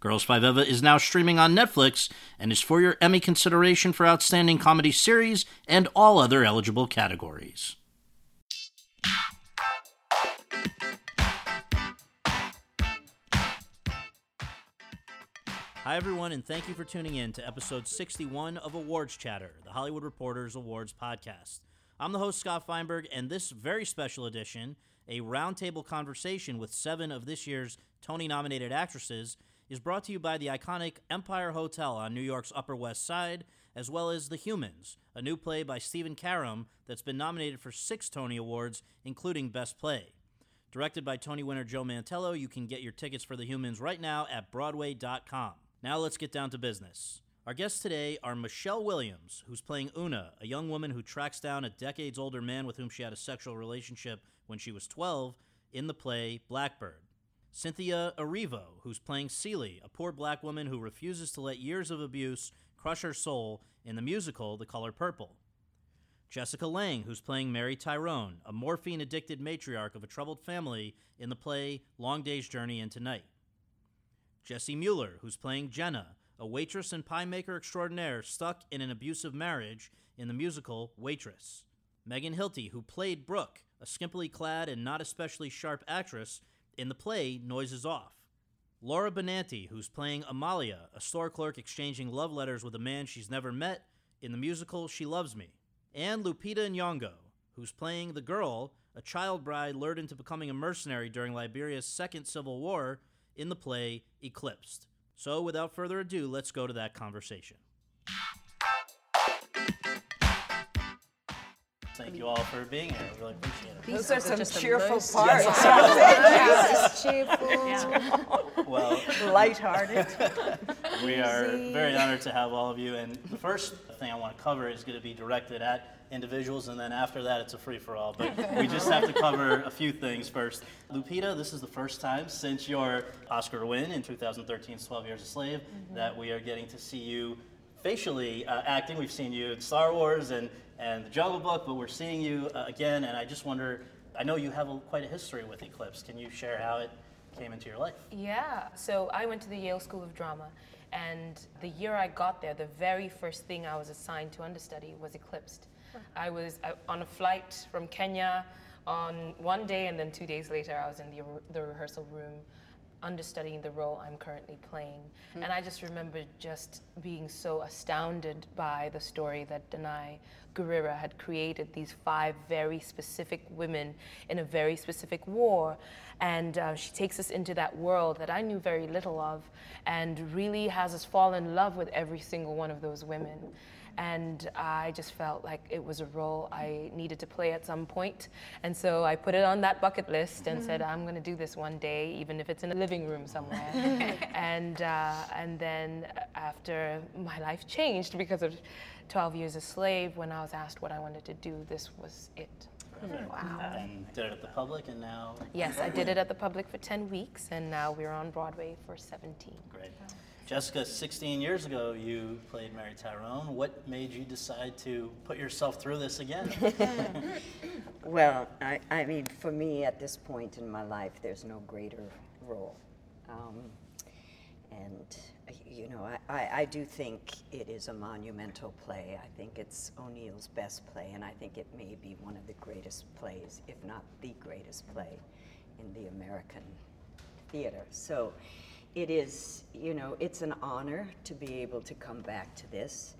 Girls Five Eva is now streaming on Netflix and is for your Emmy consideration for Outstanding Comedy Series and all other eligible categories. Hi, everyone, and thank you for tuning in to episode 61 of Awards Chatter, the Hollywood Reporters Awards podcast. I'm the host, Scott Feinberg, and this very special edition, a roundtable conversation with seven of this year's Tony nominated actresses, is brought to you by the iconic Empire Hotel on New York's Upper West Side, as well as The Humans, a new play by Stephen Karam that's been nominated for six Tony Awards, including Best Play. Directed by Tony winner Joe Mantello, you can get your tickets for The Humans right now at Broadway.com. Now let's get down to business. Our guests today are Michelle Williams, who's playing Una, a young woman who tracks down a decades older man with whom she had a sexual relationship when she was 12 in the play Blackbird. Cynthia Erivo, who's playing Celie, a poor black woman who refuses to let years of abuse crush her soul in the musical The Color Purple. Jessica Lange, who's playing Mary Tyrone, a morphine addicted matriarch of a troubled family in the play Long Day's Journey into Night. Jessie Mueller, who's playing Jenna, a waitress and pie maker extraordinaire stuck in an abusive marriage in the musical Waitress. Megan Hilty, who played Brooke, a skimpily clad and not especially sharp actress in the play Noises Off. Laura Benanti, who's playing Amalia, a store clerk exchanging love letters with a man she's never met in the musical She Loves Me. And Lupita Nyong'o, who's playing the girl, a child bride lured into becoming a mercenary during Liberia's second civil war in the play Eclipsed. So, without further ado, let's go to that conversation. Thank you all for being here. I really appreciate it. Those are some just the cheerful most- parts. Yes, cheerful. Well, Lighthearted. we are very honored to have all of you. And the first thing I want to cover is going to be directed at individuals, and then after that, it's a free for all. But we just have to cover a few things first. Lupita, this is the first time since your Oscar win in 2013's 12 Years a Slave that we are getting to see you facially uh, acting. We've seen you in Star Wars and, and The Jungle Book, but we're seeing you uh, again, and I just wonder I know you have a, quite a history with Eclipse. Can you share how it came into your life? Yeah, so I went to the Yale School of Drama, and the year I got there, the very first thing I was assigned to understudy was Eclipsed. I was uh, on a flight from Kenya on one day, and then two days later, I was in the, the rehearsal room understudying the role I'm currently playing. And I just remember just being so astounded by the story that Danai Gurira had created these five very specific women in a very specific war. And uh, she takes us into that world that I knew very little of and really has us fall in love with every single one of those women. And I just felt like it was a role I needed to play at some point. And so I put it on that bucket list and said, I'm going to do this one day, even if it's in a living room somewhere. and, uh, and then after my life changed because of 12 Years a Slave, when I was asked what I wanted to do, this was it. Wow. And did it at the public, and now Yes, I did it at the public for 10 weeks, and now we're on Broadway for 17. Great. Jessica, 16 years ago, you played Mary Tyrone. What made you decide to put yourself through this again? Well, I, I mean, for me at this point in my life, there's no greater role. Um, and, you know, I, I, I do think it is a monumental play. I think it's O'Neill's best play, and I think it may be one of the greatest plays, if not the greatest play in the American theater. So it is, you know, it's an honor to be able to come back to this.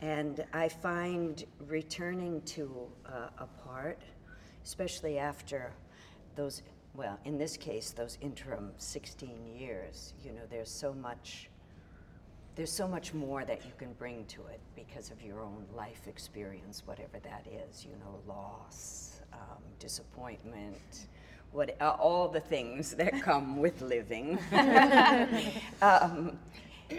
And I find returning to uh, a part, especially after those, well, in this case, those interim 16 years, you know, there's so much, there's so much more that you can bring to it because of your own life experience, whatever that is, you know, loss, um, disappointment, what, uh, all the things that come with living. um,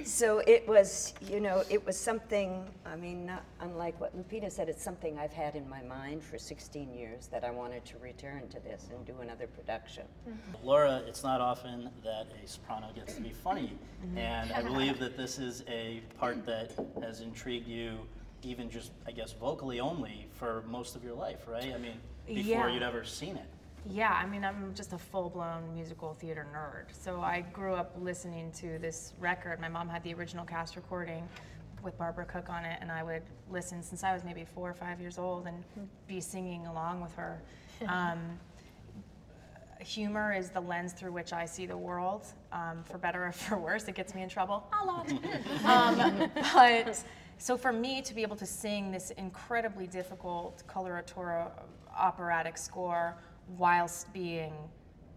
so it was, you know, it was something, I mean, not unlike what Lupita said, it's something I've had in my mind for 16 years that I wanted to return to this and do another production. Mm-hmm. Laura, it's not often that a soprano gets to be funny, mm-hmm. and I believe that this is a part that has intrigued you even just, I guess, vocally only for most of your life, right? I mean, before yeah. you'd ever seen it. Yeah, I mean, I'm just a full blown musical theater nerd. So I grew up listening to this record. My mom had the original cast recording with Barbara Cook on it, and I would listen since I was maybe four or five years old and be singing along with her. Um, humor is the lens through which I see the world. Um, for better or for worse, it gets me in trouble a lot. um, but so for me to be able to sing this incredibly difficult coloratura operatic score whilst being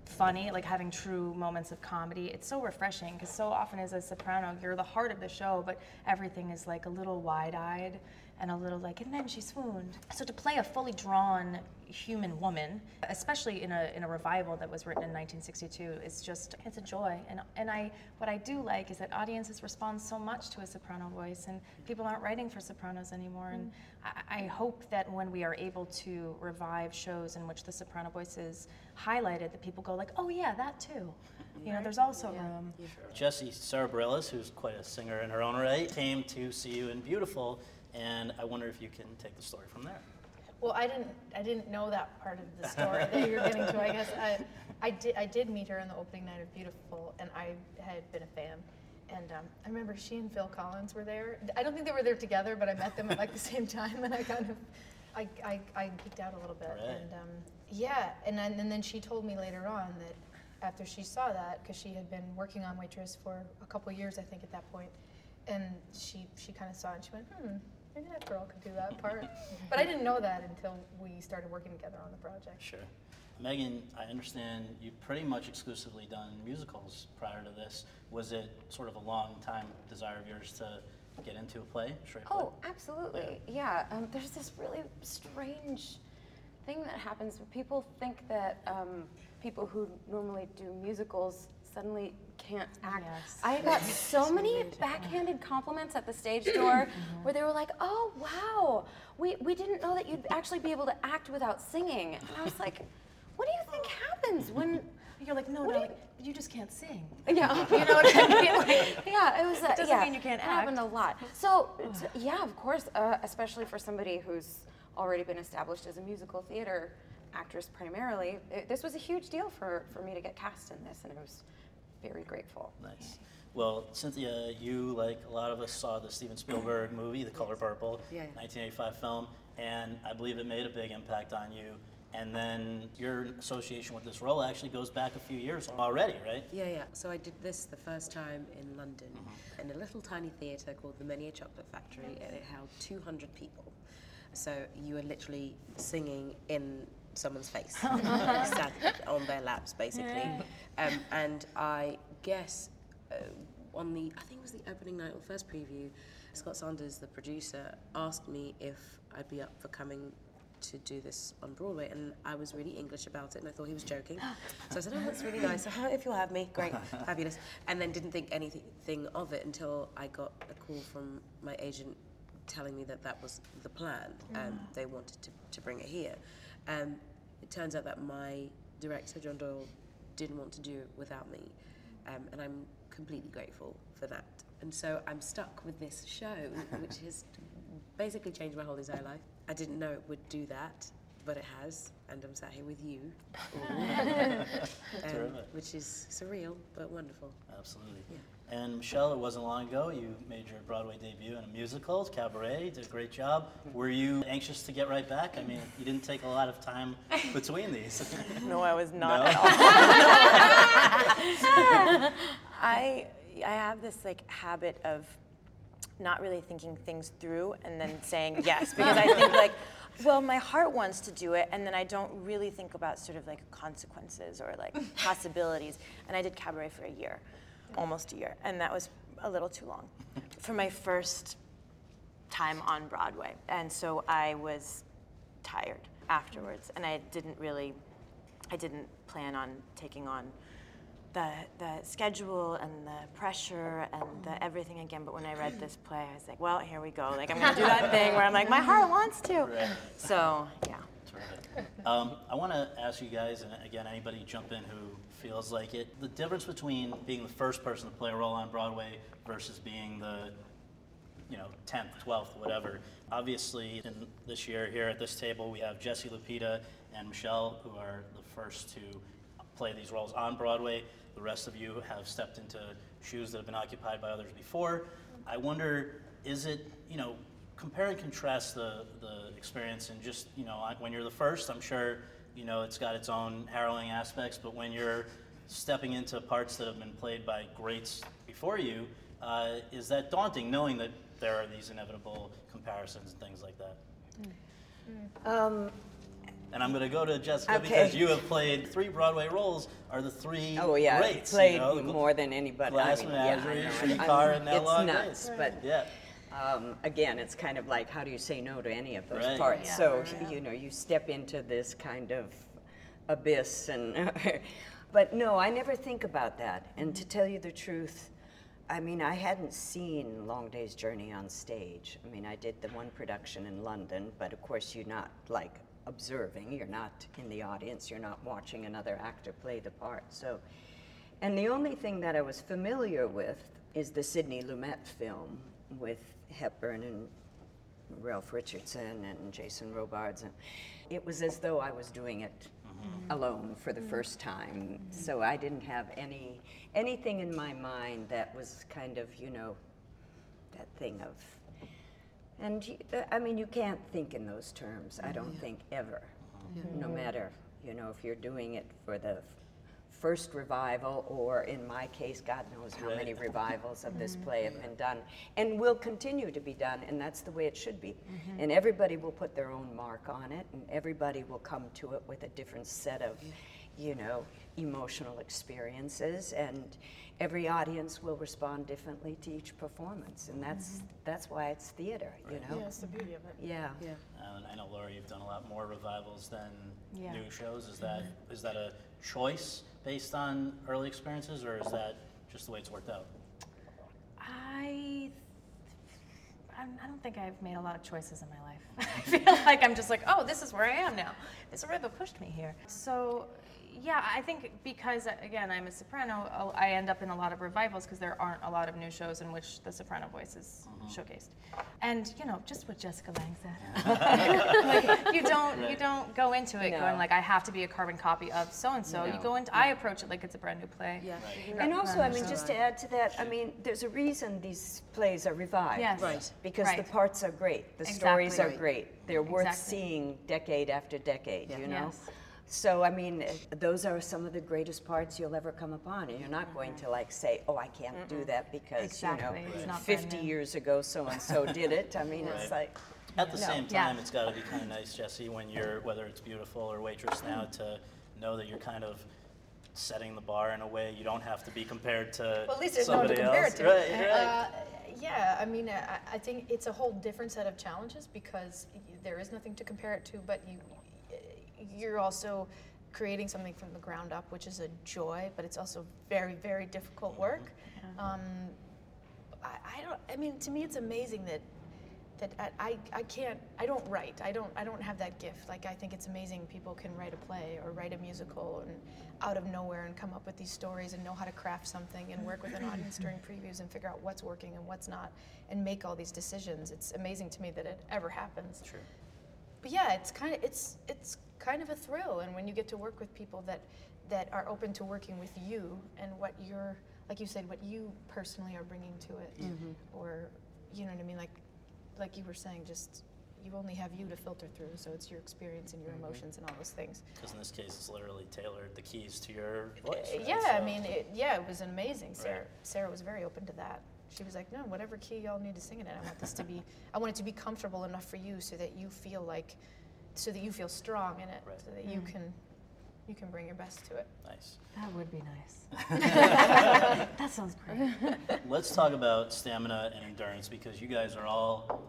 funny, like having true moments of comedy. It's so refreshing because so often as a soprano, you're the heart of the show, but everything is like a little wide eyed and a little like, and then she swooned. So to play a fully drawn human woman, especially in a, in a revival that was written in 1962, is just, it's a joy. And, and I, what I do like is that audiences respond so much to a soprano voice and people aren't writing for sopranos anymore. And mm. I, I hope that when we are able to revive shows in which the soprano voice is highlighted, that people go like, oh yeah, that too. You know, there's also yeah. room. Jessie Sara Bareilles, who's quite a singer in her own right, came to see you in Beautiful and I wonder if you can take the story from there. Well, I didn't. I didn't know that part of the story that you're getting to. I guess I, I did. I did meet her on the opening night of Beautiful, and I had been a fan. And um, I remember she and Phil Collins were there. I don't think they were there together, but I met them at like the same time, and I kind of, I, I, I geeked out a little bit. Right. And um, yeah, and then, and then she told me later on that after she saw that, because she had been working on Waitress for a couple years, I think at that point, and she she kind of saw it and she went, hmm, maybe that girl could do that part. but I didn't know that until we started working together on the project. Sure. Megan, I understand you've pretty much exclusively done musicals prior to this. Was it sort of a long time desire of yours to get into a play, straight play? Oh, absolutely. Yeah. yeah. Um, there's this really strange thing that happens. People think that um, people who normally do musicals suddenly can't act. Yes. I got so many backhanded compliments at the stage door mm-hmm. where they were like, "Oh wow, we, we didn't know that you'd actually be able to act without singing." And I was like, "What do you think happens when?" You're like, no, no, you, you just can't sing. Yeah, you know what I mean. Like, yeah, it was. Uh, doesn't yeah, mean you can't it act. happened a lot. So, yeah, of course, uh, especially for somebody who's already been established as a musical theater actress primarily, it, this was a huge deal for, for me to get cast in this, and it was very grateful. Nice. Well, Cynthia, you, like a lot of us, saw the Steven Spielberg movie, The Color Purple, yeah. 1985 film, and I believe it made a big impact on you. And then your association with this role actually goes back a few years already, right? Yeah, yeah. So I did this the first time in London mm-hmm. in a little tiny theatre called the Menier Chocolate Factory, and it held 200 people. So you were literally singing in someone's face, sat on their laps, basically. Um, and I guess uh, on the, I think it was the opening night or first preview, Scott Sanders, the producer, asked me if I'd be up for coming to do this on Broadway, and I was really English about it, and I thought he was joking. So I said, "Oh, that's really nice. So if you'll have me, great, fabulous." And then didn't think anything of it until I got a call from my agent telling me that that was the plan, and they wanted to, to bring it here. Um, it turns out that my director, John Doyle, didn't want to do it without me. Um, and I'm completely grateful for that. And so I'm stuck with this show, which has basically changed my whole entire life. I didn't know it would do that, but it has, and I'm sat here with you, um, which is surreal but wonderful. Absolutely. Yeah. And Michelle, it wasn't long ago, you made your Broadway debut in a musical, Cabaret, did a great job. Were you anxious to get right back? I mean, you didn't take a lot of time between these. no, I was not no? at all. I, I have this like habit of not really thinking things through and then saying yes because I think like well my heart wants to do it and then I don't really think about sort of like consequences or like possibilities and I did cabaret for a year almost a year, and that was a little too long for my first time on Broadway. And so I was tired afterwards, and I didn't really, I didn't plan on taking on the the schedule and the pressure and the everything again. But when I read this play, I was like, well, here we go. Like I'm gonna do that thing where I'm like, my heart wants to. Right. So yeah. Um, I want to ask you guys, and again, anybody jump in who feels like it, the difference between being the first person to play a role on Broadway versus being the, you know, 10th, 12th, whatever. Obviously, in this year here at this table, we have Jessie Lupita and Michelle, who are the first to play these roles on Broadway. The rest of you have stepped into shoes that have been occupied by others before. I wonder, is it, you know, compare and contrast the, the experience and just, you know, when you're the first, I'm sure, you know, it's got its own harrowing aspects, but when you're stepping into parts that have been played by greats before you, uh, is that daunting knowing that there are these inevitable comparisons and things like that? Um, And I'm going to go to Jessica Okay. because you have played three Broadway roles, are the three oh yeah, greats. played you know? more than anybody. Glass I mean, Menagerie, yeah, I. Streetcar, I'm- and Now Law It's Grace. nuts, but Yeah. um, again, it's kind of like how do you say no to any of those Right. parts? Yeah. so you know, you step into this kind of abyss, and but no, I never think about that. And to tell you the truth, I mean, I hadn't seen Long Day's Journey on stage. I mean, I did the one production in London, but of course, you're not like observing. You're not in the audience. You're not watching another actor play the part. So. And the only thing that I was familiar with is the Sidney Lumet film with Hepburn and Ralph Richardson and Jason Robards. And it was as though I was doing it mm-hmm. alone for the mm-hmm. first time. So I didn't have any anything in my mind that was kind of, you know, that thing of. And y- uh, I mean, you can't think in those terms. I don't think ever. No matter, you know, if you're doing it for the f- first revival, or in my case, God knows how many revivals of this play have been done, and will continue to be done, and that's the way it should be. And everybody will put their own mark on it, and everybody will come to it with a different set of, you know, emotional experiences, and every audience will respond differently to each performance, and that's mm-hmm. that's why it's theater, you know. Yeah, that's the beauty of it. Yeah. Um, and I know Laura, you've done a lot more revivals than Yeah. new shows. Is that mm-hmm. is that a choice based on early experiences, or is that just the way it's worked out? I, I'm- don't think I've made a lot of choices in my life. I feel like I'm just like, oh, this is where I am now. This rhythm pushed me here. So, yeah, I think because again I'm a soprano, oh, I end up in a lot of revivals because there aren't a lot of new shows in which the soprano voice is uh-huh. showcased. And you know, just what Jessica Lange said, like, you don't you don't go into it No. going like I have to be a carbon copy of so and so. You go into I approach it like it's a brand new play. Yeah. And also, I mean, just to add to that, I mean, there's a reason these plays are revived. Yes. Right. Because the parts are great, the stories are great. They're worth Exactly. seeing decade after decade, you know? Yes. So, I mean, those are some of the greatest parts you'll ever come upon, and you're not going to like say, oh, I can't do that because, Exactly. you know, not 50 new. year so so and so did it. I mean, it's like, At the No. same Yeah. time, it's got to be kind of nice, Jessie, when you're whether it's beautiful or waitress now, to know that you're kind of setting the bar in a way you don't have to be compared to Well, at least there's no one to somebody compare else. it to. Right, right. Uh, yeah, I mean, I, I think it's a whole different set of challenges because there is nothing to compare it to, but you, you're also creating something from the ground up, which is a joy, but it's also very, very difficult work. Um, I, I don't. I mean, to me, it's amazing that that I, I, I can't. I don't write. I don't. I don't have that gift. Like I think it's amazing people can write a play or write a musical and out of nowhere and come up with these stories and know how to craft something and work with an audience during previews and figure out what's working and what's not and make all these decisions. It's amazing to me that it ever happens. True. But yeah, it's kind of it's it's kind of a thrill, and when you get to work with people that that are open to working with you and what you're like you said, what you personally are bringing to it, or you know what I mean, like like you were saying, just you only have you to filter through, so it's your experience and your emotions and all those things. Because in this case, it's literally tailored the keys to your voice. Uh, right? yeah, So- I mean, it, yeah, it was amazing. Sarah, Right. Sarah was very open to that. She was like, "No, whatever key y'all need to sing in it in, I want this to be, I want it to be comfortable enough for you, so that you feel like, so that you feel strong in it, Right. so that you mm. can, you can bring your best to it." nice. That would be nice. that sounds great. Let's talk about stamina and endurance because you guys are all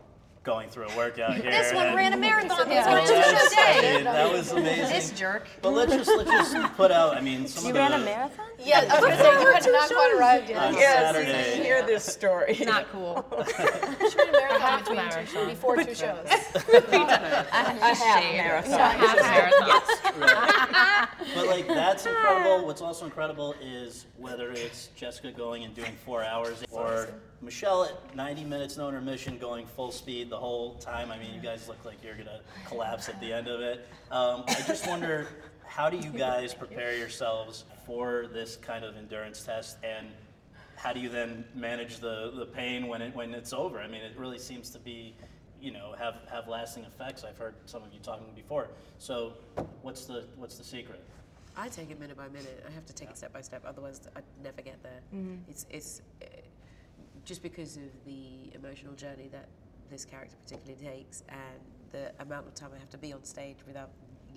going through a workout here. This one ran a marathon. This Yeah. one took a day. That was amazing. This jerk. But let's just let's just put out. I mean, some You of the ran a marathon? Yeah, I was gonna say you had not quite arrived yet. on Yes, Saturday. hear this story. Not cool. She ran a marathon half between marathon. two, before two shows. a half marathon. half marathon. But like that's incredible. What's also incredible is whether it's Jessica going and doing four hours or Michelle at 90 minutes no intermission going full speed the whole time. I mean, you guys look like you're gonna collapse at the end of it. Um, I just wonder, how do you guys prepare yourselves for this kind of endurance test and how do you then manage the, the pain when it when it's over? I mean, it really seems to be, you know, have, have lasting effects. I've heard some of you talking before. So, what's the what's the secret? I take it minute by minute. I have to take it step by step, otherwise I'd never get there. It's it's uh, just because of the emotional journey that this character particularly takes, and the amount of time I have to be on stage without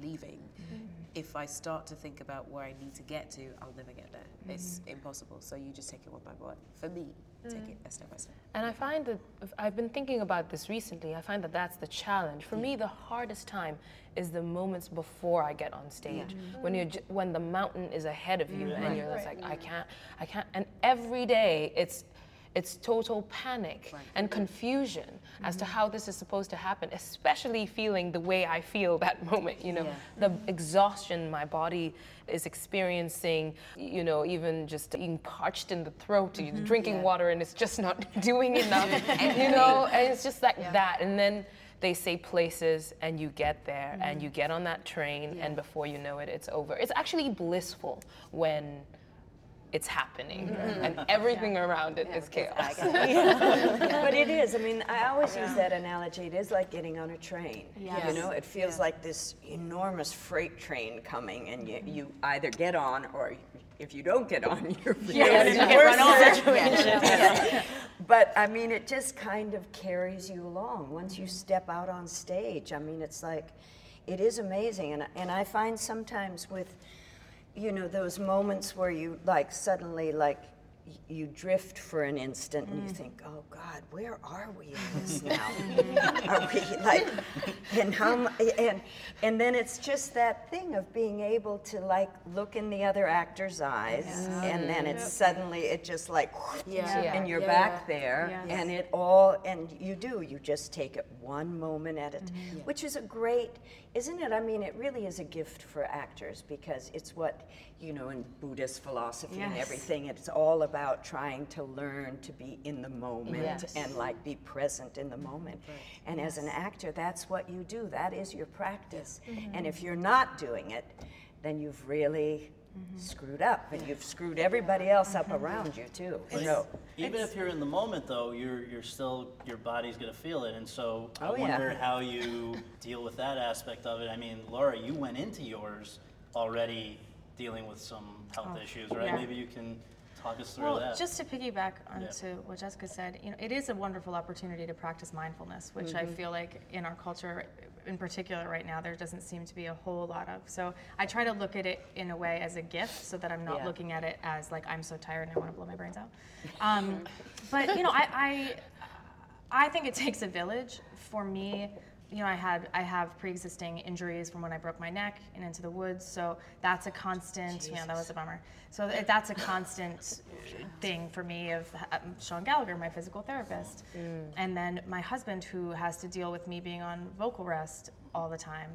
leaving. Mm-hmm. If I start to think about where I need to get to, I'll never get there. It's mm-hmm. impossible. So you just take it one by one. For me, take it a step by step. And I find that I've been thinking about this recently. I find that that's the challenge. For me, the hardest time is the moments before I get on stage, mm-hmm. when you when the mountain is ahead of you, and you're just like, I can't, I can't. And every day, it's it's total panic and confusion as to mm-hmm. how this is supposed to happen, especially feeling the way I feel that moment, you know, the exhaustion my body is experiencing, you know, even just being parched in the throat, you're mm-hmm. drinking water and it's just not doing enough, you know, and it's just like that. And then they say places and you get there and mm-hmm. you get on that train and before you know it, it's over. It's actually blissful when it's happening mm-hmm. and everything around it is chaos. but it is. I mean, I always use that analogy. It is like getting on a train. You know, it feels like this enormous freight train coming, and you, you either get on or if you don't get on, you're really Yes, in a get worse run over. situation. But I mean, it just kind of carries you along. Once you step out on stage, I mean, it's like, it is amazing. And, and I find sometimes with, you know, those moments where you like suddenly like you drift for an instant and you think, oh God, where are we in this now? are we like, and how, and, and then it's just that thing of being able to like look in the other actor's eyes and then it's suddenly, it just like, Yeah. and you're Yeah. back there Yes. and it all, and you do, you just take it one moment at a time, Mm-hmm. which is a great, isn't it? I mean, it really is a gift for actors because it's what, you know, in Buddhist philosophy and everything, it's all about trying to learn to be in the moment Yes. and like be present in the moment. And as an actor, that's what you do, that is your practice. Mm-hmm. And if you're not doing it, then you've really mm-hmm. screwed up and you've screwed everybody else up mm-hmm. around you too. But So, even if you're in the moment, though, you're you're still your body's gonna feel it, and so oh, I Oh, yeah. wonder how you deal with that aspect of it. I mean, Laura, you went into yours already dealing with some health issues, right? yeah. Maybe you can talk us through Well, that. just to piggyback onto what Jessica said, you know, it is a wonderful opportunity to practice mindfulness, which I feel like in our culture, in particular right now, there doesn't seem to be a whole lot of. So I try to look at it in a way as a gift, so that I'm not Yeah. looking at it as like I'm so tired and I want to blow my brains out. Um, but you know, I, I I think it takes a village. For me, you know, I had I have pre-existing injuries from when I broke my neck and into the woods, so that's a constant. Yeah, that was a bummer. So that's a constant thing for me. Of um, Sean Gallagher, my physical therapist, and then my husband, who has to deal with me being on vocal rest all the time.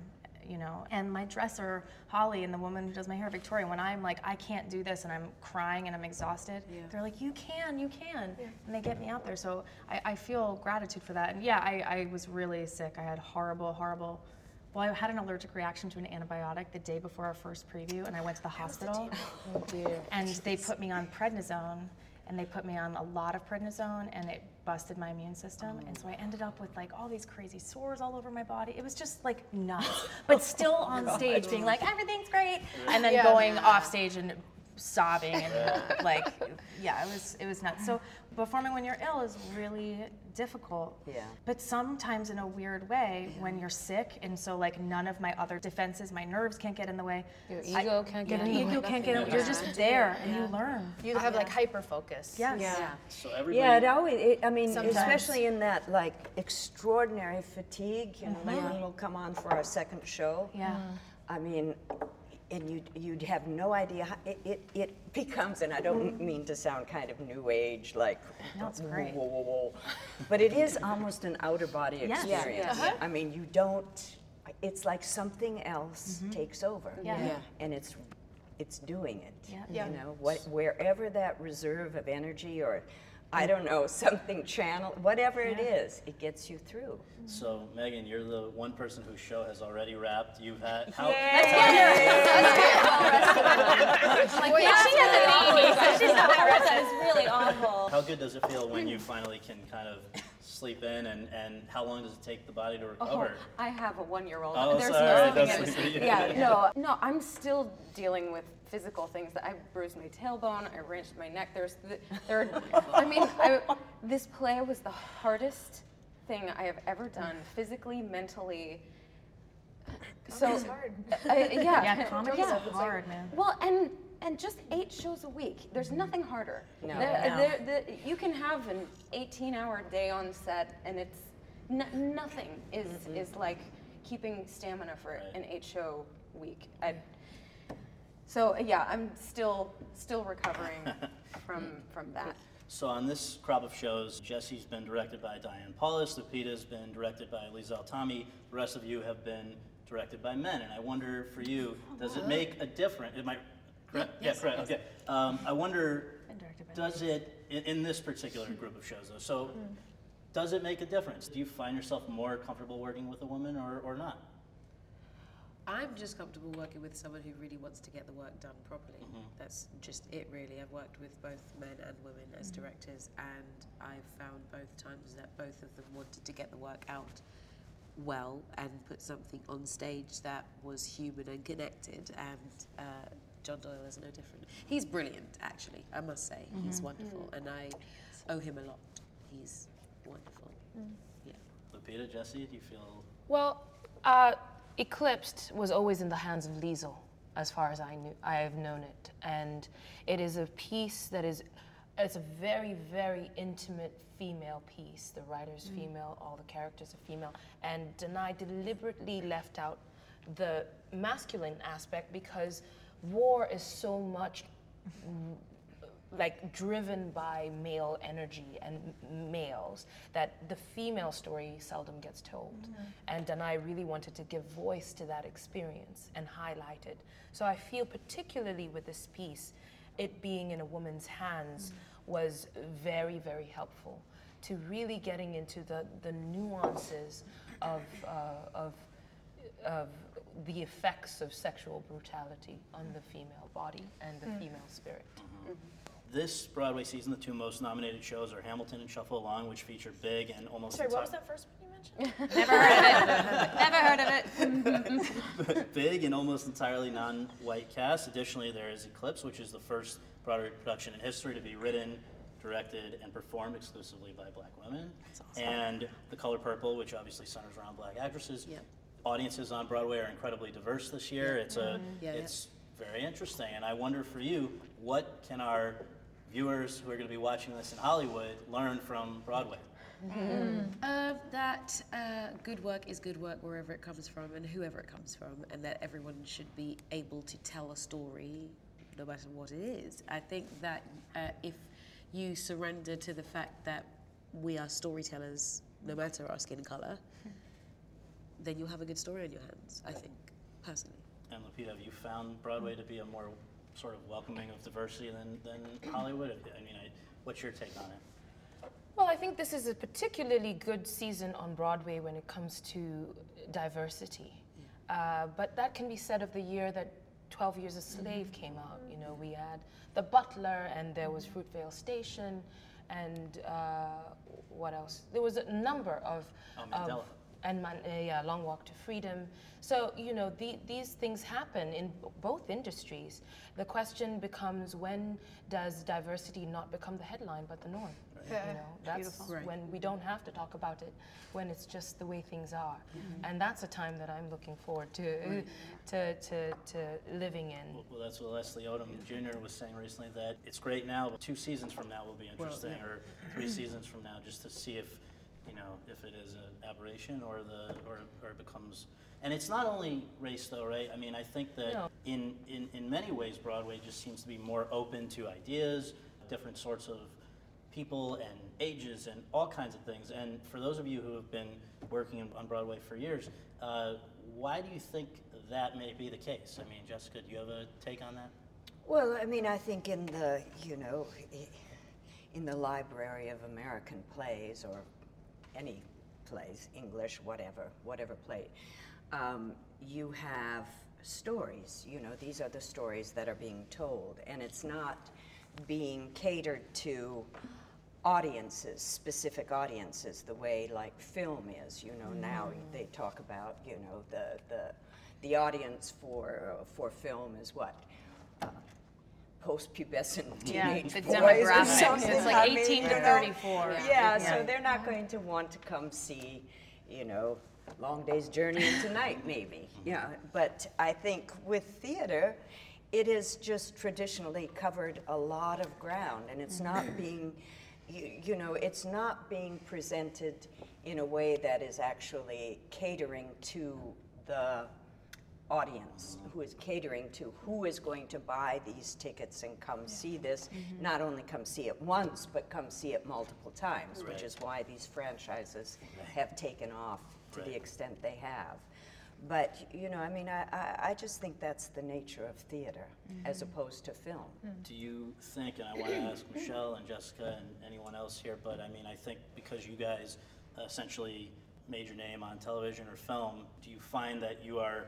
You know, and my dresser, Holly, and the woman who does my hair, Victoria, when I'm like, I can't do this and I'm crying and I'm exhausted, they're like, you can, you can. And they get me out there. So I, I feel gratitude for that. And yeah, I, I was really sick. I had horrible, horrible, well, I had an allergic reaction to an antibiotic the day before our first preview, and I went to the hospital. And they put me on prednisone, and they put me on a lot of prednisone, and it busted my immune system. And so I oh. ended up with like all these crazy sores all over my body. It was just like nuts. But oh still on stage being like, everything's great. And then Yeah. going off stage and sobbing and like yeah it was it was nuts so performing when you're ill is really difficult Yeah. but sometimes in a weird way when you're sick and so like none of my other defenses my nerves can't get in the way Your I- ego can't get your in the ego way. can't get in you're just there and you learn You have like hyper focus. yes So everybody. Yeah, it always, it, I mean, Sometimes. especially in that like extraordinary fatigue, you know, like when we'll come on for our second show. Yeah. I mean, and you'd, you'd have no idea how, it, it, it becomes, and I don't mm-hmm. mean to sound kind of new age, like, No, it's great. whoa, whoa, whoa. But it is almost an outer body Yes. experience. Uh-huh. I mean, you don't, it's like something else mm-hmm. takes over. Yeah. Yeah. And it's, it's doing it. Yeah. Yeah. You know, what, wherever that reserve of energy or, I don't know, something channel, whatever it is, it gets you through. So Megan, you're the one person whose show has already wrapped. You've had how, She's not my rest. It's really awful. how good does it feel when you finally can kind of sleep in, and, and how long does it take the body to Oh, recover? I have a one-year-old. Oh, There's sorry, nothing that's I- sweet. yeah, no, no. I'm still dealing with physical things. That I bruised my tailbone. I wrenched my neck. There's, the, there. I mean, I, this play was the hardest thing I have ever done, physically, mentally. So, It's hard. I, yeah, yeah comedy's yeah. hard man Well, and and just eight shows a week. There's nothing harder. No. There- No. there- the- you can have an 18-hour day on set, and it's n- nothing is is like keeping stamina for Right. an eight-show week. I, so yeah, I'm still still recovering from from that. So on this crop of shows, Jessie's been directed by Diane Paulus, Lupita's been directed by Liesl Tommy, the rest of you have been directed by men. And I wonder for you, oh, does it make a difference? Am I correct? Yeah, correct. Okay. Um, I wonder, directed by does it in, in this particular group of shows though? So, does it make a difference? Do you find yourself more comfortable working with a woman or, or not? I'm just comfortable working with someone who really wants to get the work done properly. That's just it, really. I've worked with both men and women as directors, and I've found both times that both of them wanted to get the work out well and put something on stage that was human and connected. And uh, John Doyle is no different. He's brilliant, actually, I must say. Mm-hmm. He's wonderful, mm. and I owe him a lot. He's wonderful. Mm. Yeah. Lupita, Jessie, do you feel? Well, uh, Eclipsed was always in the hands of Liesl, as far as I knew. I have known it, and it is a piece that is. It's a very, very intimate female piece. The writer's mm. female, all the characters are female, and Danai deliberately left out the masculine aspect because war is so much like driven by male energy and m- males that the female story seldom gets told. And Danai really wanted to give voice to that experience and highlight it. So I feel particularly with this piece, it being in a woman's hands was very, very helpful to really getting into the, the nuances of, uh, of, of the effects of sexual brutality on the female body and the mm. female spirit. Mm-hmm. Mm-hmm. This Broadway season, the two most nominated shows are Hamilton and Shuffle Along, which feature big and almost Sorry, what was that first one you mentioned? never heard of it Never heard of it. big and almost entirely non-white cast. Additionally, there is Eclipse, which is the first Broadway production in history to be written, directed, and performed exclusively by black women. Awesome. And The Color Purple, which obviously centers around black actresses. Yep. Audiences on Broadway are incredibly diverse this year. It's a, Yeah, yeah. it's very interesting. And I wonder for you, what can our viewers who are going to be watching this in Hollywood learn from Broadway? Uh, that uh, good work is good work wherever it comes from and whoever it comes from, and that everyone should be able to tell a story no matter what it is. I think that uh, if you surrender to the fact that we are storytellers no matter our skin color, then you'll have a good story on your hands, I think, personally. And Lupita, have you found Broadway to be a more sort of welcoming of diversity than, than Hollywood? I mean, I, what's your take on it? Well, I think this is a particularly good season on Broadway when it comes to diversity. Uh, but that can be said of the year that 12 Years a Slave came out. You know, we had The Butler, and there was Fruitvale Station, and uh, what else? There was a number of. Oh, of- Mandela. And Man- uh, yeah, Long Walk to Freedom. So, you know, the, these things happen in b- both industries. The question becomes when does diversity not become the headline but the norm? Yeah, You know, that's beautiful. Right. when we don't have to talk about it, when it's just the way things are. Mm-hmm. And that's a time that I'm looking forward to, to, to, to living in. Well, that's what Leslie Odom Jr. was saying recently that it's great now, but two seasons from now will be interesting, or three seasons from now, just to see if, you know, if it is an aberration or the or, or it becomes. And it's not only race, though, right? I mean, I think that No. in, in in many ways, Broadway just seems to be more open to ideas, different sorts of people and ages and all kinds of things. And for those of you who have been working on Broadway for years, uh, why do you think that may be the case? I mean, Jessica, do you have a take on that? Well, I mean, I think in the, you know, in the library of American plays or any plays, English, whatever, whatever play, um, you have stories. You know, these are the stories that are being told, and it's not being catered to audiences, specific audiences, the way like film is. You know, now they talk about, you know, the the the audience for for film is what post-pubescent Yeah, teenage the boys or demographics. something. It's like I mean, 18 to you know, 34. Yeah, Yeah. so they're not going to want to come see, you know, Long Day's Journey into Night, maybe. Yeah, but I think with theater, it has just traditionally covered a lot of ground, and it's not mm-hmm. being, you, you know, it's not being presented in a way that is actually catering to the audience who is catering to who is going to buy these tickets and come see this. Mm-hmm. Not only come see it once but come see it multiple times which is why these franchises have taken off to the extent they have. But you know i mean i, I, I just think that's the nature of theater mm-hmm. as opposed to film. Hmm. Do you think, and I want to ask Michelle and Jessica and anyone else here, but I mean, I think because you guys essentially made your name on television or film, do you find that you are,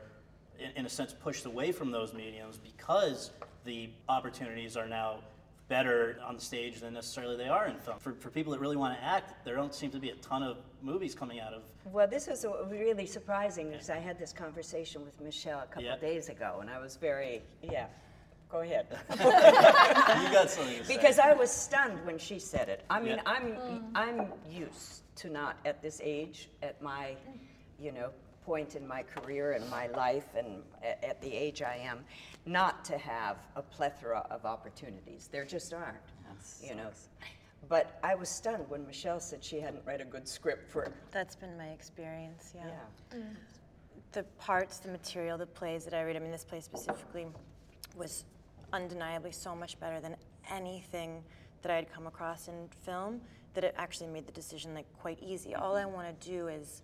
in, in a sense, pushed away from those mediums because the opportunities are now better on the stage than necessarily they are in film? For, for people that really want to act, there don't seem to be a ton of movies coming out of. Well, this is uh, really surprising because I had this conversation with Michelle a couple Yeah. of days ago, and I was very, yeah, go ahead. you got something to say. Because I was stunned when she said it. I mean, Yeah. I'm I'm used to not at this age, at my, you know, point in my career and my life, and at, at the age I am, not to have a plethora of opportunities. There just aren't. you know. But I was stunned when Michelle said she hadn't read a good script for. That's been my experience, yeah. Yeah. Mm. The parts, the material, the plays that I read, I mean, this play specifically was undeniably so much better than anything that I had come across in film that it actually made the decision like quite easy. All I mm-hmm. want to do is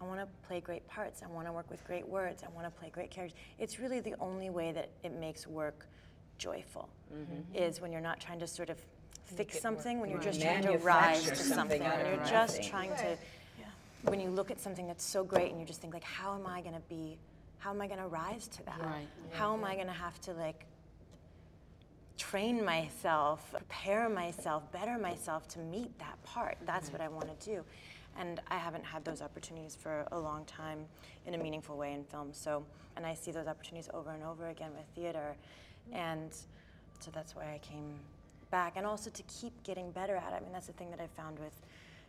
I want to play great parts. I want to work with great words. I want to play great characters. It's really the only way that it makes work joyful is when you're not trying to sort of fix something, when you're just trying to rise to something something, when you're just trying to when you look at something that's so great and you just think like how am i going to be how am i going to rise to that? Right. how am i going to have to like train myself prepare myself better myself to meet that part? That's what i want to do and i haven't had those opportunities for a long time in a meaningful way in film. So and i see those opportunities over and over again with theater. And so that's why i came back. And also to keep getting better at it. I mean that's the thing that i found with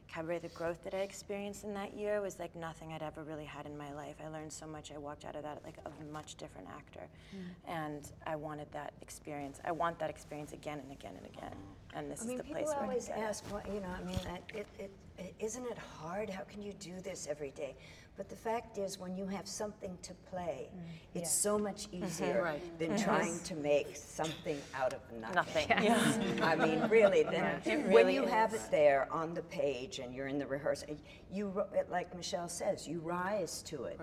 cabaret the growth that i experienced in that year was like nothing i'd ever really had in my life. I learned so much. I walked out of that like a much different actor. Mm-hmm. And i wanted that experience. I want that experience again and again and again. And this I mean, is the place people where always I get it. ask, well, you know, I mean, it, it, isn't it hard? How can you do this every day? But the fact is, when you have something to play, mm, it's so much easier Right. than trying to make something out of nothing. nothing I mean, really, then it when really you have it there on the page and you're in the rehearsal, you, like Michelle says, you rise to it.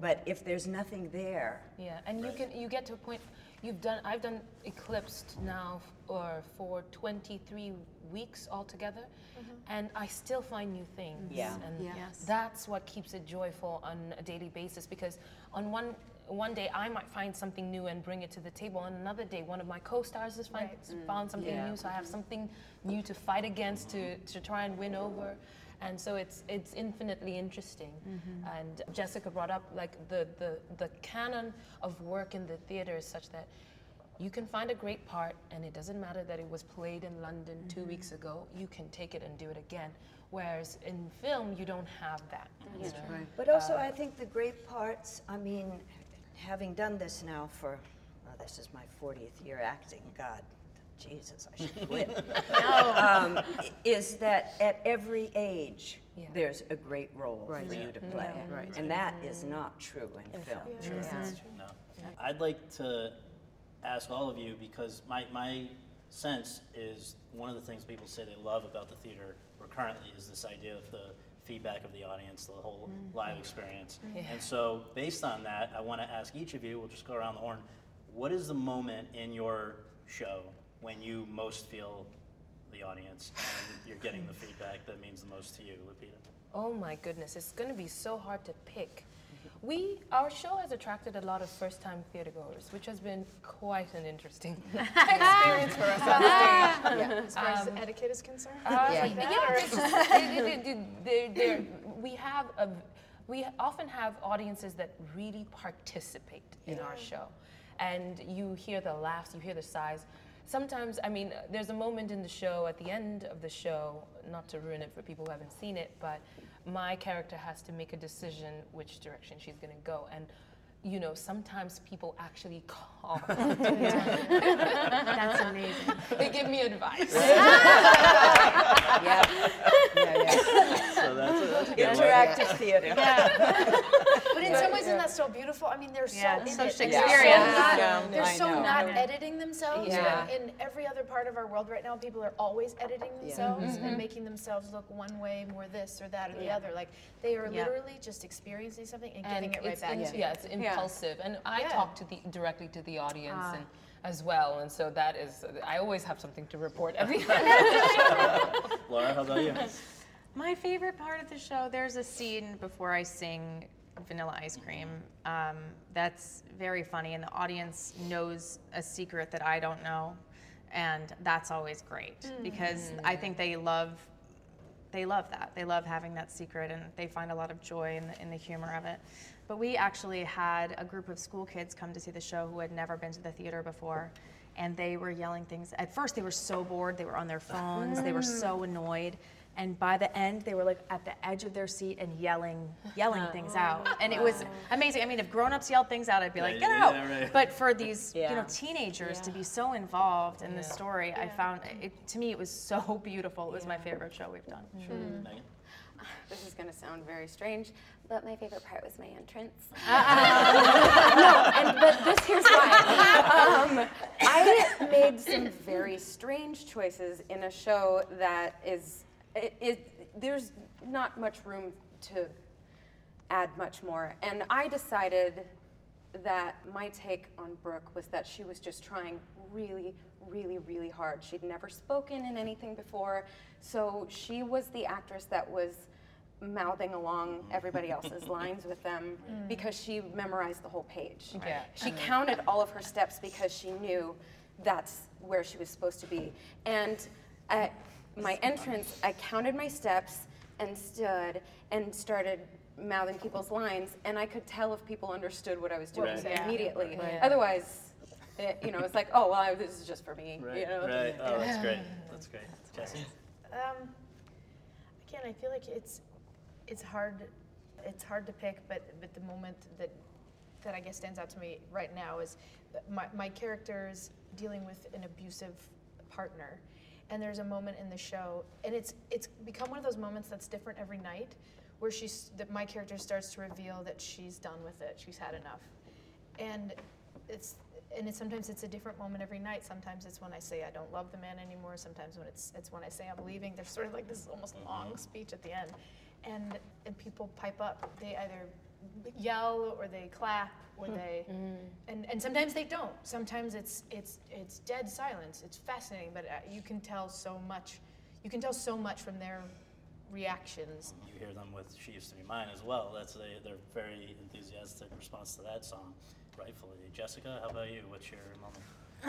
But if there's nothing there, Yeah, and you can you get to a point. You've done. I've done Eclipsed now, or for 23 weeks altogether, mm-hmm. and I still find new things. Yeah. and Yes. that's what keeps it joyful on a daily basis. Because on one one day I might find something new and bring it to the table, and another day one of my co-stars has find, found something Yeah. new, so I have something new to fight against to to try and win over. And so it's it's infinitely interesting. Mm-hmm. And Jessica brought up like the, the the canon of work in the theater is such that you can find a great part and it doesn't matter that it was played in London 2 mm-hmm. weeks ago. You can take it and do it again. Whereas in film you don't have that. you know? But also, uh, I think the great parts, I mean, having done this now for, well, this is my 40th year acting, God, Jesus, I should quit. um, is that at every age, Yeah. there's a great role Right. for you to play. Right. And that is not true in film. No. I'd like to ask all of you because my, my sense is one of the things people say they love about the theater we're currently is this idea of the feedback of the audience, the whole live experience. And so, based on that, I want to ask each of you, we'll just go around the horn, what is the moment in your show when you most feel the audience and you're getting the feedback that means the most to you, Lupita? Oh my goodness, it's going to be so hard to pick. We, our show has attracted a lot of first-time theatergoers, which has been quite an interesting experience for us on stage. As far as etiquette is concerned. Uh, Yeah. yeah, it- it- it- they're- they're- we have a, we often have audiences that really participate in our show, and you hear the laughs, you hear the sighs. Sometimes, I mean, there's a moment in the show at the end of the show, not to ruin it for people who haven't seen it, but my character has to make a decision which direction she's going to go, and you know, sometimes people actually call. That's amazing. they give me advice. Yeah. Yeah, yeah. So that's a, that's a good one. Interactive theater. But in some ways, isn't that so beautiful? I mean, they're so Yeah, in it's so it. They're so not, Yeah, they're so know. not editing themselves. Yeah. When in every other part of our world right now, people are always editing themselves and mm-hmm. making themselves look one way, more this or that or the other. Like they are Yeah. literally just experiencing something and, and giving it right back in- to you. yeah, it's impulsive, and I Yeah. talk to the directly to the audience ah. and as well, and so that is I always have something to report every. Laura, how about you? My favorite part of the show, there's a scene before I sing Vanilla Ice Cream um, that's very funny, and the audience knows a secret that I don't know. And that's always great because I think they love they love that. They love having that secret and they find a lot of joy in the, in the humor of it. But we actually had a group of school kids come to see the show who had never been to the theater before. And they were yelling things. At first, they were so bored. They were on their phones. They were so annoyed. And by the end, they were like at the edge of their seat and yelling, yelling things out. And it was amazing. I mean, if grown-ups yelled things out, I'd be like, "Get out!" yeah, right. But for these, you know, teenagers to be so involved in the story, I found it. To me, it was so beautiful. It was my favorite show we've done. Megan? This is going to sound very strange, but my favorite part was my entrance. No, and, but this here's why. Um, I made some very strange choices in a show that is, it, it, there's not much room to add much more. And I decided that my take on Brooke was that she was just trying really, really, really hard. She'd never spoken in anything before, so she was the actress that was mouthing along everybody else's lines with them mm. because she memorized the whole page. Yeah. She uh-huh. counted all of her steps because she knew that's where she was supposed to be. And at my entrance, I counted my steps and stood and started mouthing people's lines, and I could tell if people understood what I was doing Right. so Yeah. immediately. Right. Otherwise, it, you know, it's like, oh, well, I, this is just for me. Right, You know? right. Oh, that's great. That's great. Jessie? Um, again, I feel like it's it's hard it's hard to pick, but but the moment that that I guess stands out to me right now is that my my character's dealing with an abusive partner, and there's a moment in the show, and it's it's become one of those moments that's different every night, where she's that my character starts to reveal that she's done with it, she's had enough, and it's and it's, sometimes it's a different moment every night. Sometimes it's when I say I don't love the man anymore. Sometimes when it's it's when I say I'm leaving. There's sort of like this almost mm-hmm. long speech at the end, and and people pipe up. They either yell or they clap or they and and sometimes they don't. Sometimes it's it's it's dead silence. It's fascinating, but uh, you can tell so much. You can tell so much from their reactions. You hear them with She Used to Be Mine as well. That's a, they're very enthusiastic response to that song, rightfully. Jessica, how about you? What's your moment?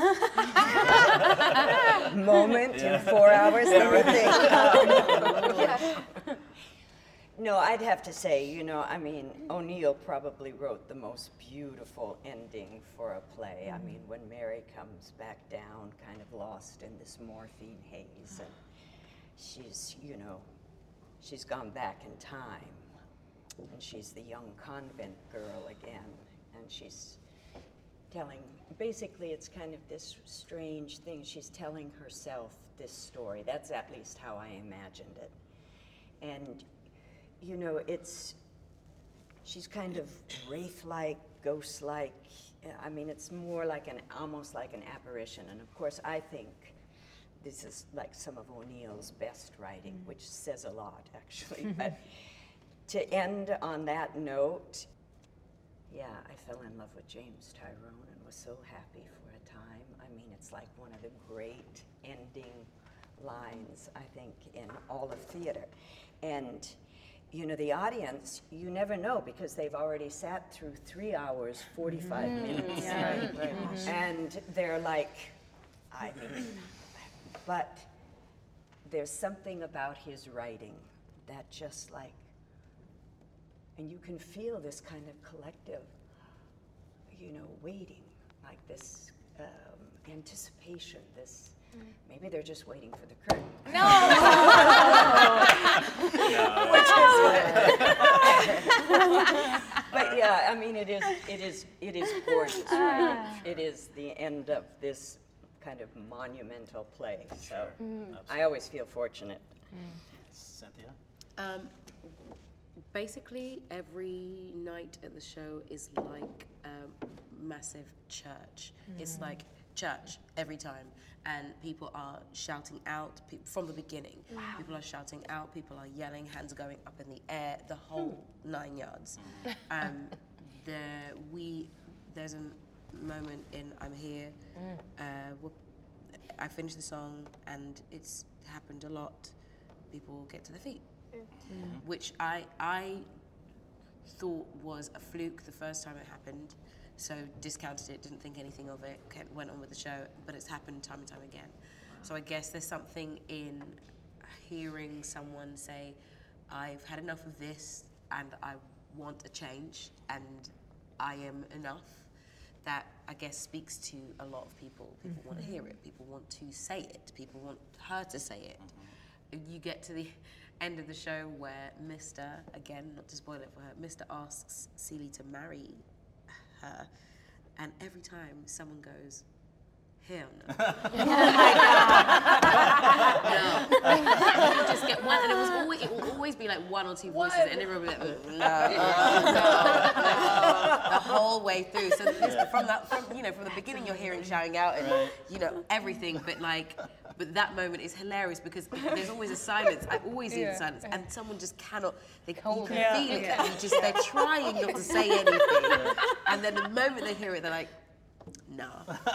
Moment Yeah. in four hours, let me think. Um, No, I'd have to say, you know, I mean, O'Neill probably wrote the most beautiful ending for a play. I mean, when Mary comes back down, kind of lost in this morphine haze, and she's, you know, she's gone back in time, and she's the young convent girl again, and she's telling, basically, it's kind of this strange thing. She's telling herself this story. That's at least how I imagined it. And you know, it's she's kind of wraith-like, ghost-like. I mean, it's more like an almost like an apparition. And of course, I think this is like some of O'Neill's best writing, Mm-hmm. which says a lot, actually. but to end on that note, yeah, I fell in love with James Tyrone and was so happy for a time. I mean, it's like one of the great ending lines, I think, in all of theater. And, you know, the audience, you never know because they've already sat through three hours, 45 minutes. right? And they're like, I mean, but there's something about his writing that just like, and you can feel this kind of collective, you know, waiting, like this um, anticipation, this. Maybe they're just waiting for the curtain. No But yeah, I mean, it is, it is, it is gorgeous, right? It is the end of this kind of monumental play. So mm. I always feel fortunate. Cynthia? Um, basically, every night at the show is like a massive church. It's mm. like church every time, and people are shouting out pe- from the beginning. People are shouting out. People are yelling. Hands going up in the air. The whole nine yards. Um, there we there's a moment in I'm here. Uh, I finish the song, and it's happened a lot. People get to their feet which I I thought was a fluke the first time it happened, so discounted it, didn't think anything of it, kept, went on with the show, but it's happened time and time again. So I guess there's something in hearing someone say, "I've had enough of this, and I want a change, and I am enough." That I guess speaks to a lot of people. People mm-hmm. want to hear it. People want to say it. People want her to say it mm-hmm. you get to the end of the show where Mr. again, not to spoil it for her, Mr. asks Celie to marry her, and every time someone goes, hell no. no. you just get one, and it was always it will always be like one or two voices, and everyone will be like, "Mm, no, no, no," the whole way through. So this, from that, from you know, from the beginning, you're hearing shouting out and you know everything, but like. But that moment is hilarious because there's always a silence. I always hear the silence, and someone just cannot. They you can feel it. You just they're trying not to say anything, and then the moment they hear it, they're like, "No." just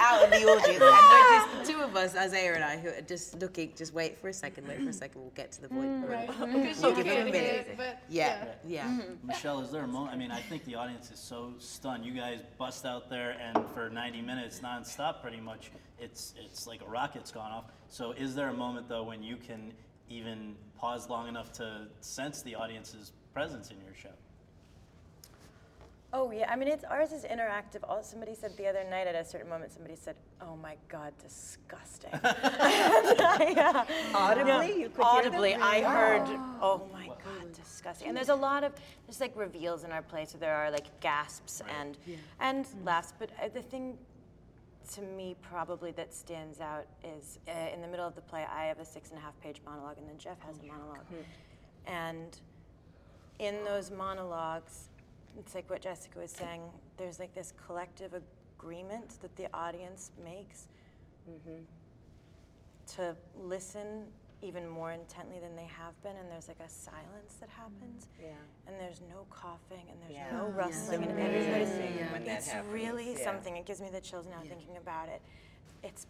out in the audience. And we're just two of us, Isaiah and I, who are just looking, just wait for a second, wait for a second, we'll get to the point. We'll give it a minute. But Yeah, yeah. Michelle, is there a moment? I mean, I think the audience is so stunned. You guys bust out there, and for 90 minutes nonstop, pretty much, it's it's like a rocket's gone off. So, is there a moment though when you can even pause long enough to sense the audience's presence in your show? Oh yeah, I mean it's ours is interactive. All somebody said the other night at a certain moment, somebody said, "Oh my God, disgusting." yeah. Audibly, you could Audibly, hear them? I heard, "Oh my God, disgusting." And there's a lot of there's like reveals in our play, so there are like gasps and and laughs. But uh, the thing to me probably that stands out is uh, in the middle of the play, I have a six and a half page monologue, and then Jeff has a monologue, and in those monologues, it's like what Jessica was saying. There's like this collective agreement that the audience makes mm-hmm. to listen even more intently than they have been, and there's like a silence that happens, mm-hmm. Yeah. and there's no coughing, and there's Yeah. no Yeah. rustling, and Amazing everybody's. that It's happens, really yeah. something. It gives me the chills now thinking about it. It's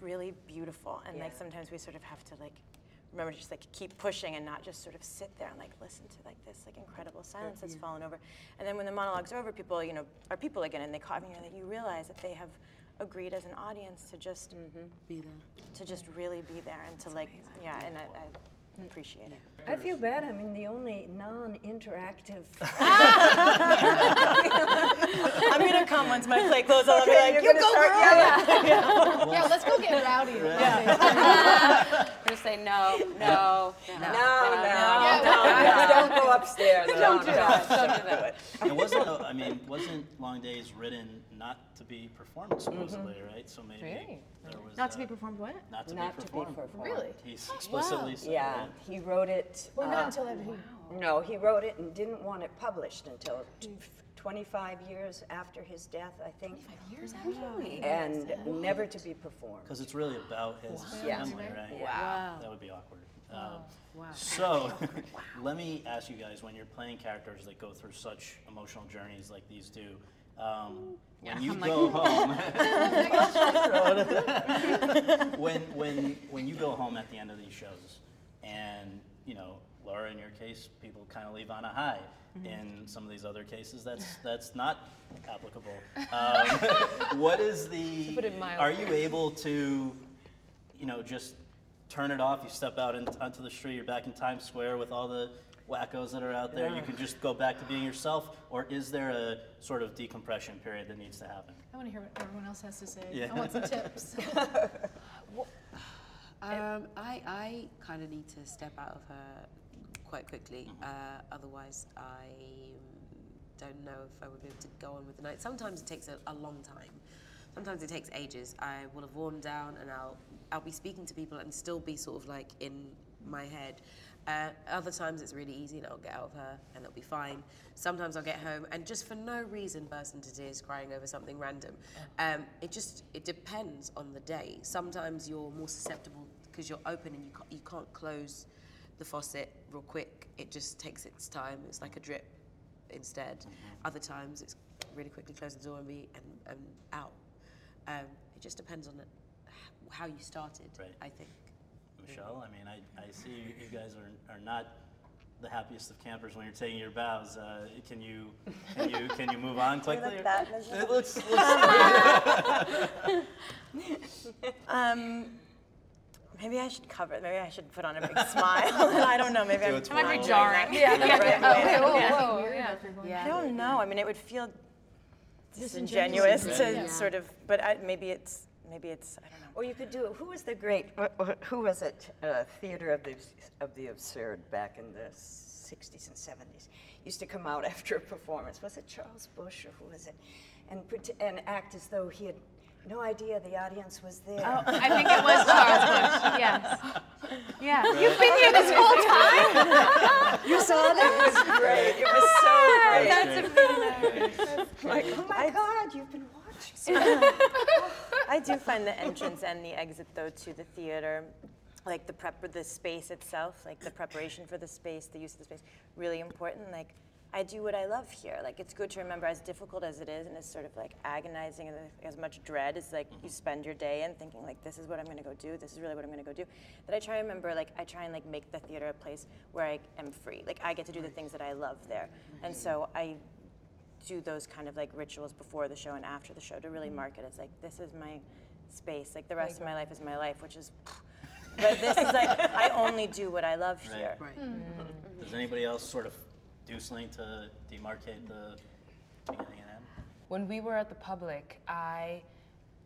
really beautiful, and like sometimes we sort of have to like remember to just like keep pushing and not just sort of sit there and like listen to like this like incredible silence that's fallen over. And then when the monologue's over, people you know are people again, and they and you, know, that you realize that they have agreed as an audience to just mm-hmm. Be there. to just really be there and to like yeah and I, I appreciate it. I feel bad. I mean, the only non-interactive. I'm gonna come once my play closes. I'll be like, you're gonna go, start- girl. yeah, Yeah. Yeah, let's go get rowdy. Yeah. I'm gonna say no, no, no, No, no, Yeah, no, well- no, don't go upstairs. Don't do that. Don't do that. It wasn't. a- I mean, wasn't Long Days written not to be performed mm-hmm. supposedly, right? So maybe Really? there was Not to be performed what? Not to Not be to be performed. performed. Really? He's explicitly said Yeah, that. he wrote it. Well, uh, not until after he. No, he wrote it and didn't want it published until t- 25 years after his death, I think. Years actually. And never to be performed. Because it's really about his Yeah. family, right? Wow. That would be awkward. Um, Wow. So, let me ask you guys: when you're playing characters that go through such emotional journeys like these do, um, when you go home, when when when you go home at the end of these shows, and you know, Laura, in your case, people kind of leave on a high. In some of these other cases, that's that's not applicable. Um, what is the? put it mildly. Are you able to, you know, just turn it off? You step out in, onto the street. You're back in Times Square with all the wackos that are out there. You can just go back to being yourself, or is there a sort of decompression period that needs to happen? I want to hear what everyone else has to say. Yeah. I want some tips. Um, I, I kind of need to step out of her quite quickly. Uh, otherwise, I don't know if I would be able to go on with the night. Sometimes it takes a, a long time. Sometimes it takes ages. I will have worn down and I'll I'll be speaking to people and still be sort of like in my head. Uh, other times it's really easy and I'll get out of her and it'll be fine. Sometimes I'll get home and just for no reason burst into tears crying over something random. Um, it just it depends on the day. Sometimes you're more susceptible because you're open and you can't, you can't close the faucet real quick. It just takes its time. It's like a drip instead. Other times it's really quickly close the door and be and, and out. Um, it just depends on it, how you started. Right. I think. Michelle, I mean, I, I see you, you guys are, are not the happiest of campers when you're taking your bows. Uh, can you can you can you move on quickly? look that? It looks, looks Um, maybe I should cover it. Maybe I should put on a big smile. I don't know. Maybe Do I'm it It might be twirl. jarring. Yeah, yeah. Whoa, whoa, yeah. I don't know. I mean, it would feel disingenuous Disingenuous, to yeah. sort of, but I, maybe it's, maybe it's, I don't know. Or you could do, it. who was the great, wh- wh- who was it, uh, Theater of the, of the Absurd back in the 60s and 70s? Used to come out after a performance. Was it Charles Busch or who was it? And, pret- and act as though he had no idea the audience was there. Oh, I think it was Charles Busch. Yes. Yeah. You've been here this whole time. You saw that? It was great. It was so great. That's amazing. Like, oh my God, you've been watching. I do find the entrance and the exit though to the theater, like the prep, the space itself, like the preparation for the space, the use of the space, really important. Like I do what I love here. Like it's good to remember, as difficult as it is, and as sort of like agonizing and as much dread as like you spend your day in thinking like this is what I'm to go do. This is really what I'm to go do. That I try to remember, like I try and like make the theater a place where I am free. Like I get to do the things that I love there, and so I do those kind of like rituals before the show and after the show to really mark it as like this is my space like the rest of my life is my life which is but this is like i only do what i love Right. here Right. Mm-hmm. Does anybody else sort of do something to demarcate the beginning and end? when we were at the public, I,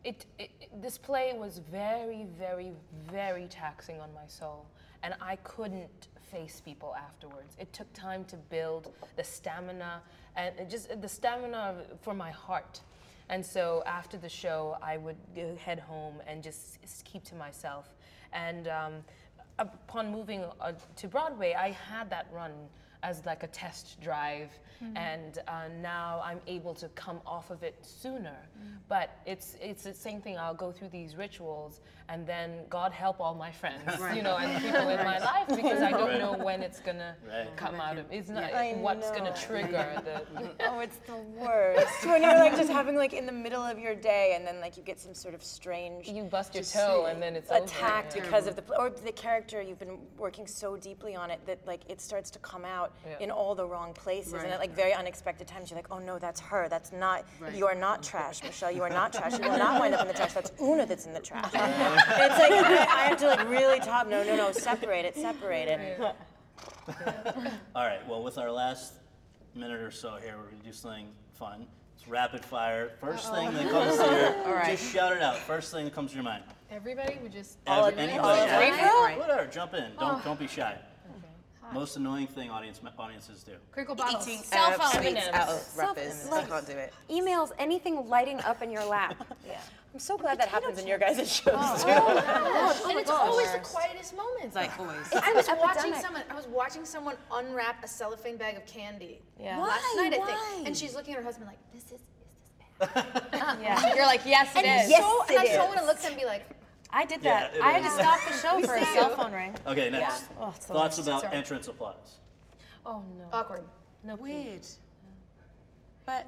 it, it, it- this play was very, very, very taxing on my soul, and I couldn't face people afterwards. It took time to build the stamina and just the stamina for my heart. And so after the show, I would head home and just keep to myself. And um, upon moving uh, to Broadway, I had that run as like a test drive, and uh, now I'm able to come off of it sooner. But it's it's the same thing. I'll go through these rituals, and then God help all my friends, you know, and people in my life because I don't Right. know when it's gonna Right. come out of. It's not I what's gonna trigger the. oh it's the worst when you're like just having like in the middle of your day and then like you get some sort of strange You bust your toe, and then it's over. attacked because of the pl- or the character you've been working so deeply on it that like it starts to come out out in all the wrong places and at like very unexpected times. You're like, oh no, that's her. That's not. You are not trash, Michelle. You are not trash. You will not wind up in the trash. That's Una that's in the trash. it's like I, I have to like really top. No, no, no. Separate it. Separate it. All right. Well, with our last minute or so here, we're gonna do something fun. It's rapid fire. 1st thing that comes to your, just shout it out. First thing that comes to your mind. Everybody would just. Every- anybody, of us. yeah. Free whatever. Jump in. Don't oh. don't be shy. Most annoying thing audience audiences do. Crinkle bottles. Eating Cell phone sweets M&Ms. out of. I can't do it. Emails, anything lighting up in your lap. yeah. I'm so glad that happens in your guys' oh, shows oh, too. Oh and it's always the quietest moments. Like always. I was watching epidemic. someone. I was watching someone unwrap a cellophane bag of candy Yeah. last Why? night, I Why? think. And she's looking at her husband like, "This is, is this bad?" Yeah. You're like, yes, it and is. Yes, so, it and I so is. want to look at them and be like, I did that. it I had to stop the show for a see cell phone ring. Okay, next. Oh, it's the Thoughts worst. about Sorry. entrance applause. Oh no. awkward. No, please. Weird. But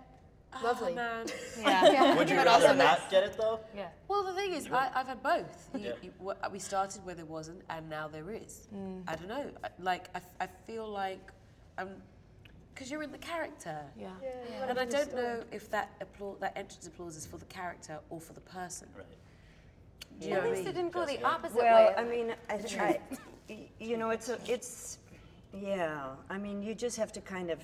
oh, Lovely. man. Yeah. Would you But rather also not get it though? Yeah. Well, the thing is, I, I've had both. You- Yeah. you- we started where there wasn't, and now there is. Mm. I don't know. I- Like, I, f- I feel like um, I'm. Because you're in the character. Yeah. And I don't know if that applause, that entrance applause is for the character or for the person. Right. Do you know At what I least it mean? didn't go the Jessica? opposite Well, way. I mean, I, I, y- you know, it's a, it's, yeah. I mean, you just have to kind of,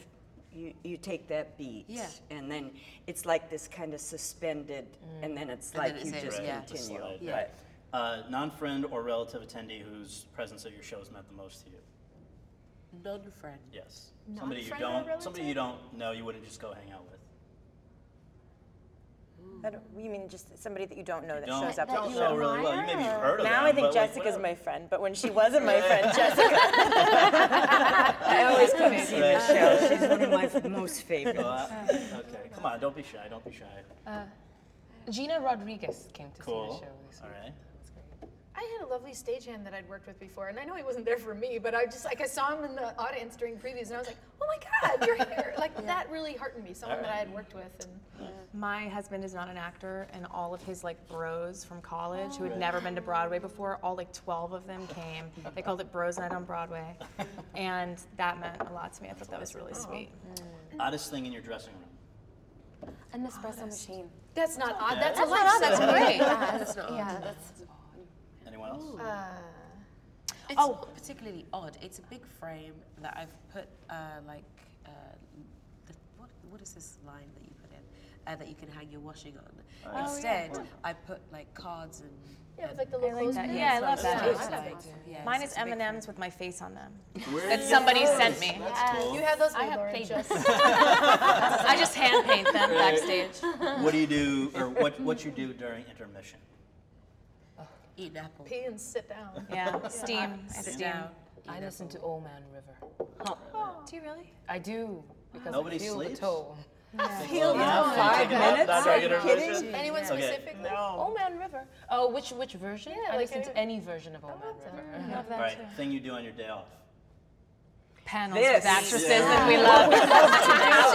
you, you take that beat, Yeah. and then it's like this kind of suspended, and then it's And then like it's you in, just yeah. Just continue. slide. Yeah. Uh, non-friend or relative attendee whose presence at your shows meant the most to you. Non-friend. Yes. Somebody you Non-friend or don't. Somebody you don't know. You wouldn't just go hang out with. I don't- you mean just somebody that you don't know that Don't, shows up? don't at know your really well. You maybe you've heard of Now them, I think but, like, Jessica's my friend, but when she wasn't my friend, Jessica. I always come to see Right. show. She's one of my most favorites. Uh, okay, come on, don't be shy. Don't be shy. Gina Rodriguez came to Cool. see the show this All week. right. I had a lovely stagehand that I'd worked with before, and I know he wasn't there for me, but I just like I saw him in the audience during previews, and I was like, "Oh my God, you're here!" Like that really heartened me. Someone that I had worked with, and My husband is not an actor, and all of his like bros from college who had oh. never been to Broadway before, all like 12 of them came. They called it Bros Night on Broadway, and that meant a lot to me. I thought that was really sweet. Mm. Oddest thing in your dressing room. An espresso machine. that's not odd. That's, That's a not odd, that's lifesaver. great. That's not Yeah, that's. Anyone else? Uh, It's oh. particularly odd. It's a big frame that I've put uh, like uh, the, what what is this line that you put in uh, that you can hang your washing on? Instead, I put like cards and. yeah, with like the I little like that. Yeah, I love that. Yeah, I love like- yeah, Mine is M and M's with my face on them Where that are you- somebody sent me. That's cool. You have those. I have Lauren, just- I just hand paint them backstage. What do you do, or what what you do during intermission? Eat an apple. pee and sit down. Yeah, steam. I Sit steam. down. I an listen to. Old Man River. Huh. Do you really? I do because Nobody I feel sleeps? the toe. Feel Yeah, down five take it out, minutes? not Are during you intermission? kidding? Anyone Okay. specifically? Old Man River. Oh, which which version? Yeah, I like listen to any- any version of Old Man River. Love that All right, too. thing you do on your day off. Panels This. with actresses Yeah. that we love.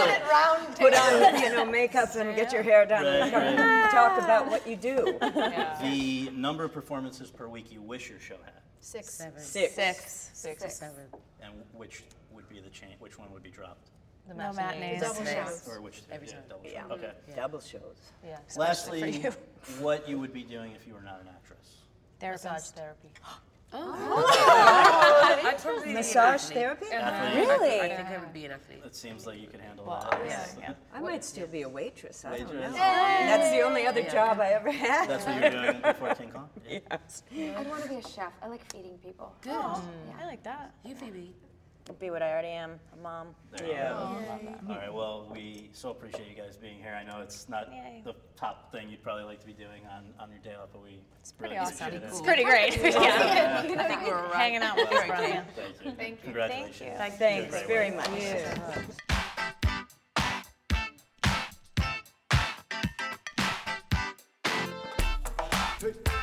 Sit at Put on, you know, makeup and get your hair done and come right. talk about what you do. Yeah. The number of performances per week you wish your show had, Six. Seven. Six. Six. Six. Seven. and which would be the chain? Which one would be dropped, The No matinees. matinees. Double Six. shows. or which? Every yeah, time. double show. Yeah. Okay. Double shows. Yeah. Lastly, you. what you would be doing if you were not an actress? Massage Therapist. therapy. I'd probably be Massage athlete. therapy? Athlete? Really? I think I would be an athlete. It seems like you can handle that. yeah, yeah. I might still be a waitress. I don't know. Waitress? That's the only other job I ever had. That's what you were doing before King Kong? Yeah. Yes. I'd want to be a chef. I like feeding people. Good. Oh. Mm. I like that. You, Phoebe. Be what I already am, a mom. There you Yeah. go. All right. Well, we so appreciate you guys being here. I know it's not Yay. the top thing you'd probably like to be doing on, on your day off, but we it's Pretty really awesome. appreciate it. It's pretty great. yeah. I think we're all right. Hanging out with us, bro. Yeah. Thank you. Thank you. Congratulations. Thank you. Thanks Great very work. much. Hey.